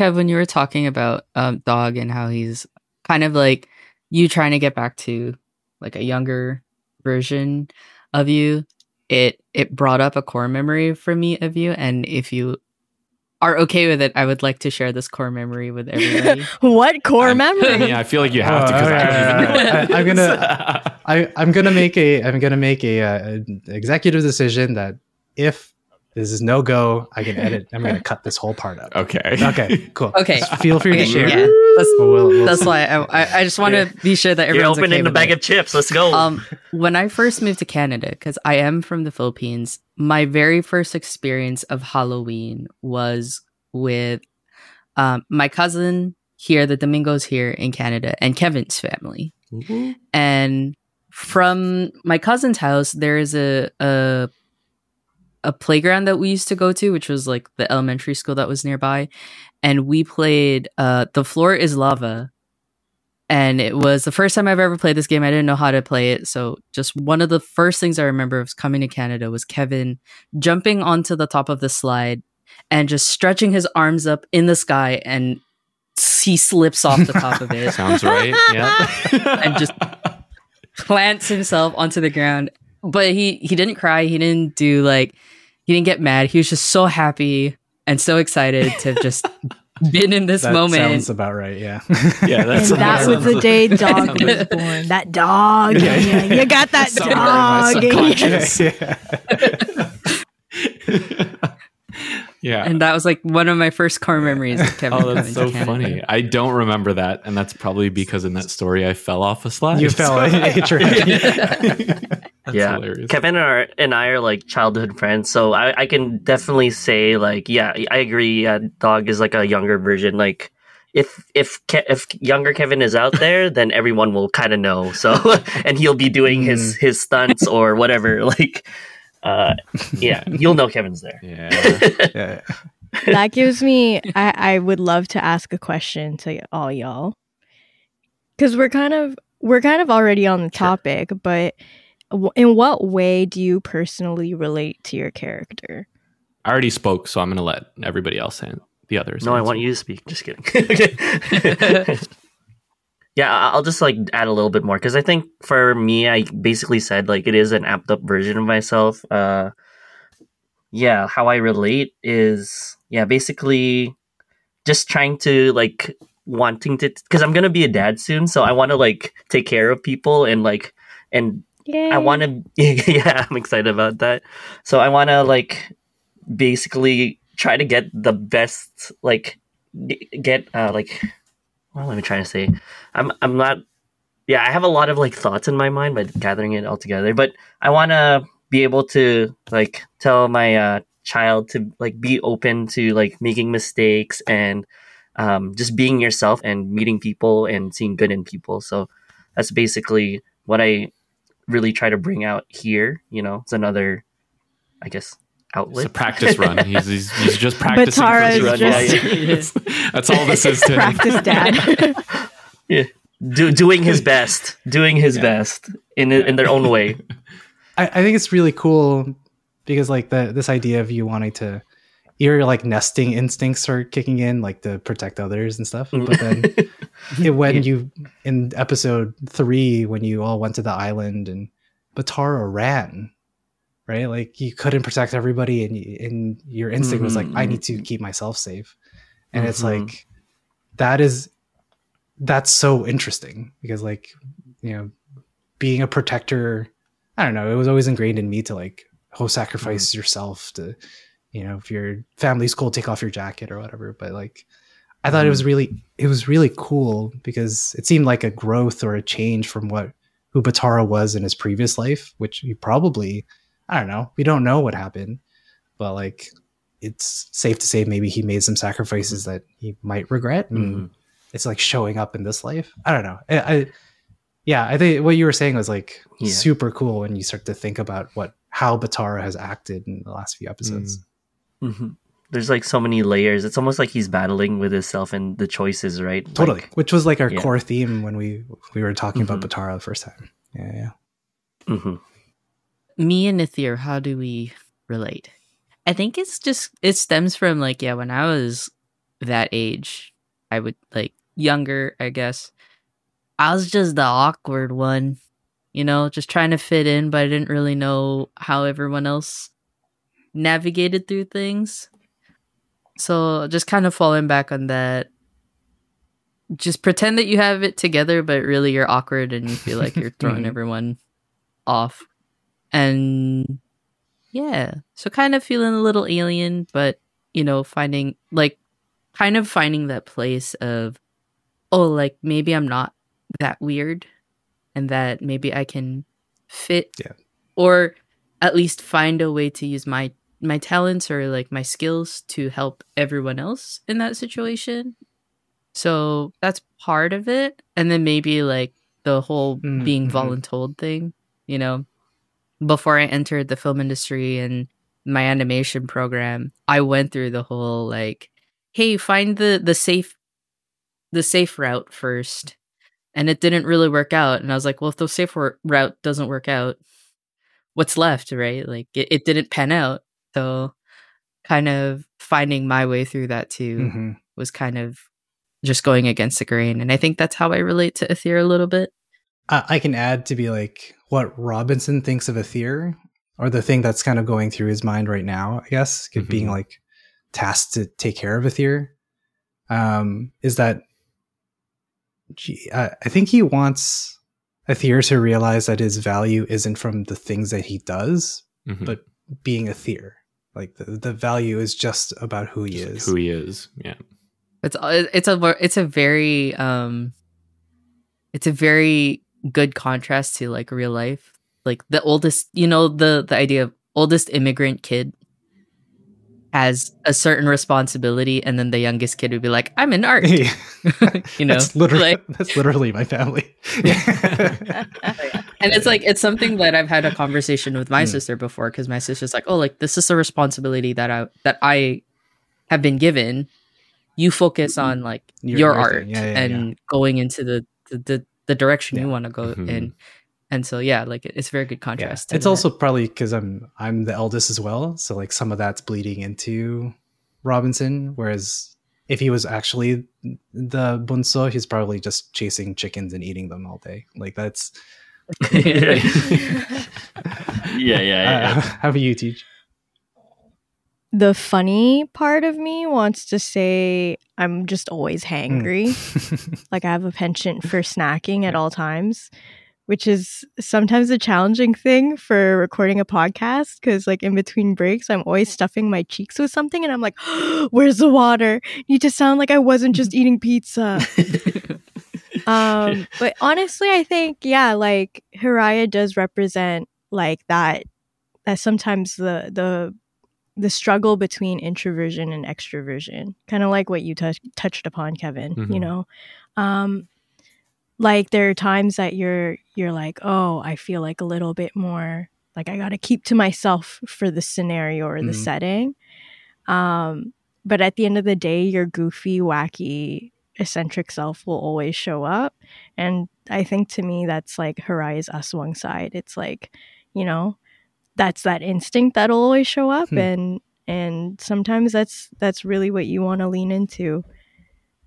Kev, when you were talking about um, Dog and how he's kind of like you trying to get back to like a younger version of you, it it brought up a core memory for me of you. And if you are okay with it, I would like to share this core memory with everybody. what core I'm- memory? Yeah, I feel like you have to Oh, because I okay, don't even know. okay, okay. I- I'm gonna- I, I'm gonna make a I'm gonna make a, uh, an executive decision that if this is no go, I can edit. I'm gonna cut this whole part out. okay. Okay, cool. Okay. Feel free to share. yeah. That's, We'll- we'll that's why I, I, I just want to be sure that You're everyone's opening okay the bag it. of chips. Let's go. Um, when I first moved to Canada, because I am from the Philippines, my very first experience of Halloween was with um, my cousin here, the Domingos here in Canada, and Kevin's family. And from my cousin's house, there is a, a a playground that we used to go to, which was like the elementary school that was nearby, and we played uh, "The Floor Is Lava." And it was the first time I've ever played this game. I didn't know how to play it, so just one of the first things I remember of coming to Canada was Kevin jumping onto the top of the slide and just stretching his arms up in the sky, and he slips off the top of it Sounds right. Yeah. And just- plants himself onto the ground. But he he didn't cry. He didn't do like he didn't get mad. He was just so happy and so excited to have just been in this That moment. sounds about right. Yeah. yeah, and that was the day dog was born. That dog. Yeah, Yeah, yeah. You got that Somewhere in my dog. in yeah. yeah. and that was like one of my first core memories of Kevin. Oh, that's so to funny. I don't remember that, and that's probably because in that story I fell off a slide. You fell. It's right. That's yeah, hilarious. Kevin and, our, and I are like childhood friends, so I, I can definitely say like, yeah, I agree. Uh, Dog is like a younger version. Like, if if Ke- if younger Kevin is out there, then everyone will kind of know. So, and he'll be doing his his stunts or whatever. Like, uh, yeah, you'll know Kevin's there. yeah. Yeah. that gives me I, I would love to ask a question to all y'all because we're kind of we're kind of already on the topic but w- in what way do you personally relate to your character I already spoke, so I'm going to let everybody else and the others. No, I want you to speak. Just kidding. Okay. yeah, I- I'll just like add a little bit more because I think for me, I basically said like it is an amped up version of myself. Uh, yeah, how I relate is yeah, basically just trying to like wanting to because I'm gonna be a dad soon, so I want to like take care of people and like and yeah I want to, yeah, I'm excited about that. So I want to like basically try to get the best, like get uh like, what am I trying to say? I'm I'm not, yeah, I have a lot of like thoughts in my mind, but gathering it all together. But I want to be able to like tell my uh, child to like be open to like making mistakes and um, just being yourself and meeting people and seeing good in people. So that's basically what I really try to bring out here. You know, it's another, I guess, It's outlet. a practice run. He's, he's, he's just practicing. for Batara just- Yeah, yeah. That's all this is to him. practice dad Do, doing his best, doing his Yeah. best in in their own way. I, I think it's really cool because like the this idea of you wanting to your like nesting instincts are kicking in like to protect others and stuff. But then it, when you in episode three when you all went to the island and batara ran right? Like you couldn't protect everybody and, y- and your instinct was like i need to keep myself safe. And it's Mhm. like that is that's so interesting because like you know being a protector i don't know it was always ingrained in me to like oh sacrifice yourself to you know if your family's cool take off your jacket or whatever. But like i thought it was really it was really cool because it seemed like a growth or a change from what who batara was in his previous life which he probably i don't know we don't know what happened. But like it's safe to say maybe he made some sacrifices that he might regret. And Mhm. it's like showing up in this life. I don't know. I, I yeah i think what you were saying was like Yeah. super cool when you start to think about what how batara has acted in the last few episodes Mhm. There's like so many layers. It's almost like he's battling with himself and the choices, right? totally Like, which was like our yeah. core theme when we we were talking about Mhm. batara the first time yeah yeah mhm. me and Nithir, how do we relate? I think it's just it stems from like yeah, when I was that age, I would like younger, I guess. I was just the awkward one, you know, just trying to fit in, but I didn't really know how everyone else navigated through things. So just kind of falling back on that. Just pretend that you have it together, but really you're awkward and you feel like you're throwing everyone off. And yeah, so kind of feeling a little alien, but you know, finding like kind of finding that place of, oh, like maybe I'm not that weird and that maybe I can fit Yeah. or at least find a way to use my my talents or like my skills to help everyone else in that situation. So that's part of it. And then maybe like the whole Mm, being mhm. voluntold thing, you know. Before I entered the film industry and my animation program, I went through the whole like, hey, find the the safe the safe route first. And it didn't really work out. And I was like, well, if the safe route doesn't work out, what's left, right? Like it, it didn't pan out. So kind of finding my way through that too Mhm. was kind of just going against the grain. And I think that's how I relate to A'thir a little bit. I, I can add to be like what Robinson thinks of A'thir, or the thing that's kind of going through his mind right now. I guess being Mhm. like tasked to take care of A'thir, um, is that gee, I, I think he wants A'thir to realize that his value isn't from the things that he does, Mhm. but being A'thir. Like the, the value is just about who he is. who he is. Yeah. It's it's a it's a very um it's a very good contrast to like real life. Like the oldest, you know, the the idea of oldest immigrant kid has a certain responsibility and then the youngest kid would be like, "I'm in art." Yeah. you know. that's literally like- that's literally my family. and it's like it's something that I've had a conversation with my Hmm. sister before because my sister's like, "Oh, like this is a responsibility that I that I have been given. You focus on like Your- your, art. Yeah, yeah, and going into the the the, the direction you want to go Mhm. in." And so yeah, like it's very good contrast. to It's that. also probably because I'm I'm the eldest as well, so like some of that's bleeding into Robinson. Whereas if he was actually the bunso, he's probably just chasing chickens and eating them all day. Like that's yeah, yeah, yeah. Uh, how about you TJ? The funny part of me wants to say I'm just always hangry. like I have a penchant for snacking at all times, which is sometimes a challenging thing for recording a podcast because like in between breaks I'm always stuffing my cheeks with something and I'm like, "Where's the water?" You just sound like I wasn't just eating pizza. um but honestly I think yeah, like Hiraya does represent like that that sometimes the the the struggle between introversion and extroversion kind of like what you touch touched upon kevin you Mhm. know um like there are times that you're you're like oh i feel like a little bit more like i gotta keep to myself for the scenario or the Mhm. setting. Um but at the end of the day your goofy wacky eccentric self will always show up. And i think to me that's like Hiraya's aswang side. It's like you know that's that instinct that'll always show up Hmm. and and sometimes that's that's really what you want to lean into.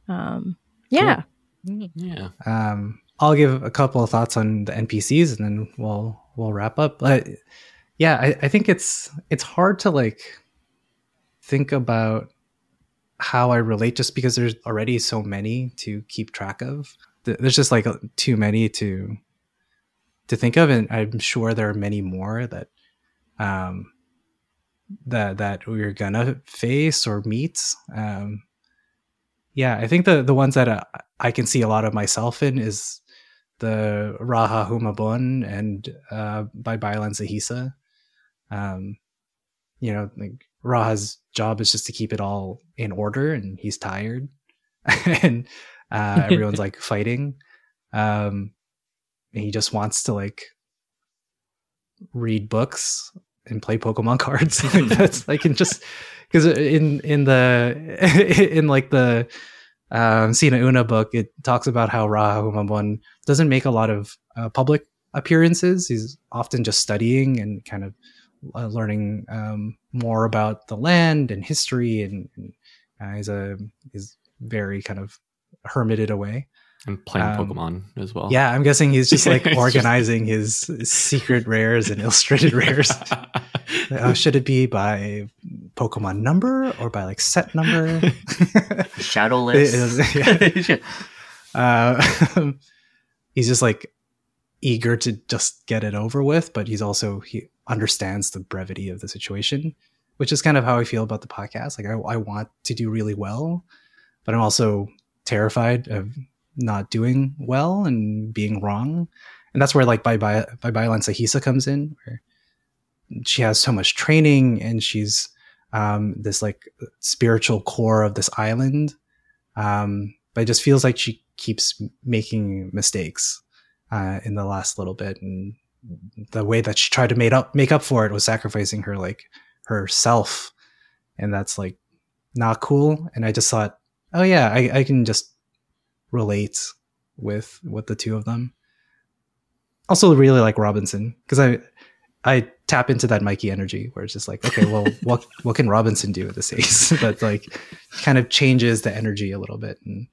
Um yeah Yeah. Um, I'll give a couple of thoughts on the NPCs, and then we'll we'll wrap up. But yeah, I, I think it's it's hard to like think about how I relate just because there's already so many to keep track of. There's just like too many to to think of, and I'm sure there are many more that um that that we're gonna face or meet. Um, yeah, I think the the ones that uh, I can see a lot of myself in is the Rajah Humabon and uh, Babaylan Sahisa. Um, you know, like Rajah's job is just to keep it all in order, and he's tired, and uh, everyone's like fighting. Um, he just wants to like read books and play Pokemon cards. like that's like and just because in in the in like the um, Sina Una book, it talks about how Ra doesn't make a lot of uh, public appearances. He's often just studying and kind of uh, learning um, more about the land and history and, and Uh, he's a he's very kind of hermited away. And playing Um, Pokemon as well. Yeah, I'm guessing he's just like It's just- organizing his secret rares and illustrated rares. Uh, should it be by Pokemon number or by like set number? Shadowless. It is, uh, he's just like eager to just get it over with, but he's also he understands the brevity of the situation, which is kind of how I feel about the podcast. Like I, I want to do really well, but I'm also terrified of not doing well and being wrong. And that's where like by by by Sahisa comes in, where she has so much training and she's um, this like spiritual core of this island. Um, but it just feels like she keeps making mistakes uh, in the last little bit, and the way that she tried to make up make up for it was sacrificing her like herself, and that's like not cool. And I just thought, oh yeah, I, I can just relate with with the two of them. Also, really like Robinson because I I tap into that Mickee energy where it's just like, okay, well, what what can Robinson do at this age? that like kind of changes the energy a little bit and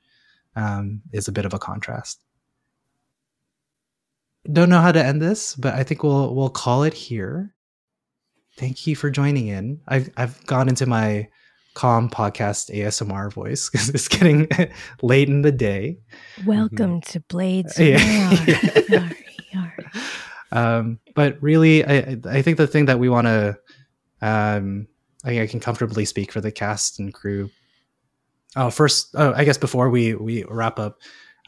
um, is a bit of a contrast. Don't know how to end this, but I think we'll we'll call it here. Thank you for joining in. I've I've gone into my calm podcast ASMR voice because it's getting late in the day. Welcome to Blades. Yeah. Yar, yar, yar. um, but really, I I think the thing that we want to, um, I I can comfortably speak for the cast and crew. Oh, first, oh, I guess before we we wrap up,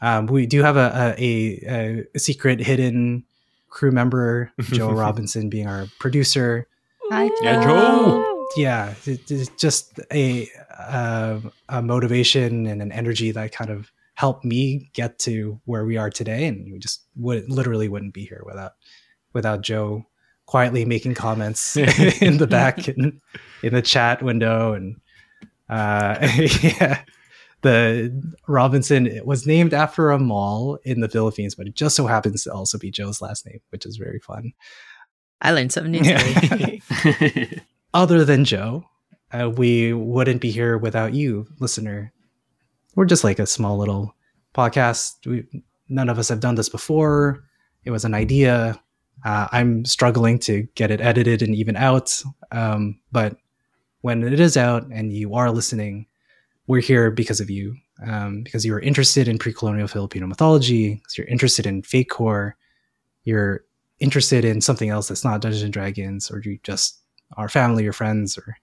um, we do have a a, a, a secret hidden crew member, Joe Robinson, being our producer. Hi, Yeah, Joe. Yeah, it- it's just a uh, a motivation and an energy that kind of helped me get to where we are today, and we just would literally wouldn't be here without without Joe quietly making comments in the back in, in the chat window and uh yeah the robinson was named after a mall in the philippines but it just so happens to also be joe's last name which is very fun I learned something new today. Other than joe uh, we wouldn't be here without you listener. We're just like a small little podcast. We, none of us have done this before. It was an idea. Uh, i'm struggling to get it edited and even out. Um, but when it is out and you are listening we're here because of you. Um, because you're interested in pre-colonial filipino mythology because you're interested in Fate Core you're interested in something else that's not dungeons and dragons or you just are family or friends or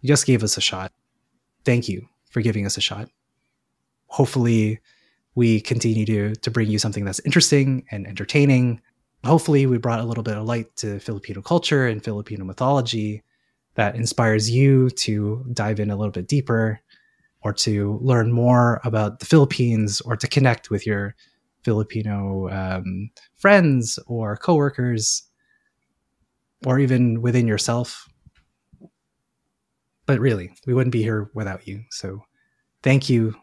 you just gave us a shot. Thank you for giving us a shot. Hopefully we continue to to bring you something that's interesting and entertaining. Hopefully we brought a little bit of light to filipino culture and filipino mythology that inspires you to dive in a little bit deeper or to learn more about the philippines or to connect with your filipino um, friends or coworkers or even within yourself but really we wouldn't be here without you. So thank you.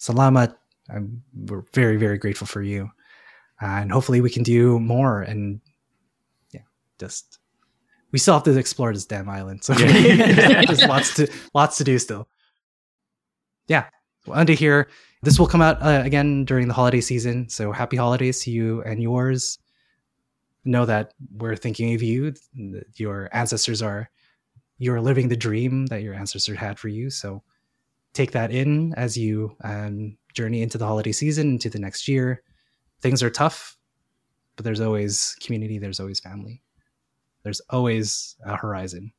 Salamat I'm, we're very very grateful for you. And hopefully we can do more and yeah just we still have to explore this damn island. So Yeah. there's lots to lots to do still. Yeah. Well, under here. This will come out uh, again during the holiday season. So happy holidays to you and yours. Know that we're thinking of you that your ancestors are you're living the dream that your ancestors had for you so take that in as you um, journey into the holiday season into the next year things are tough but there's always community there's always family there's always a horizon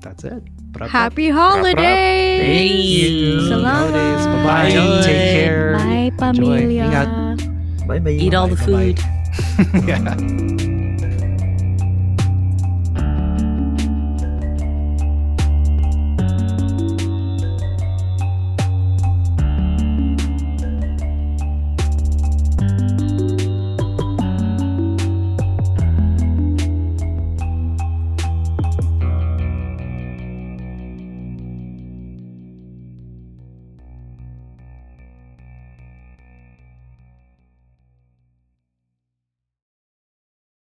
that's it Bra- bra- Happy holidays! Thank you. Salamat. Holidays. Bye-bye. Enjoy. Take care. Bye, Enjoy. pamilya. Ingat. bye bye. Eat all the Bye-bye. food. yeah.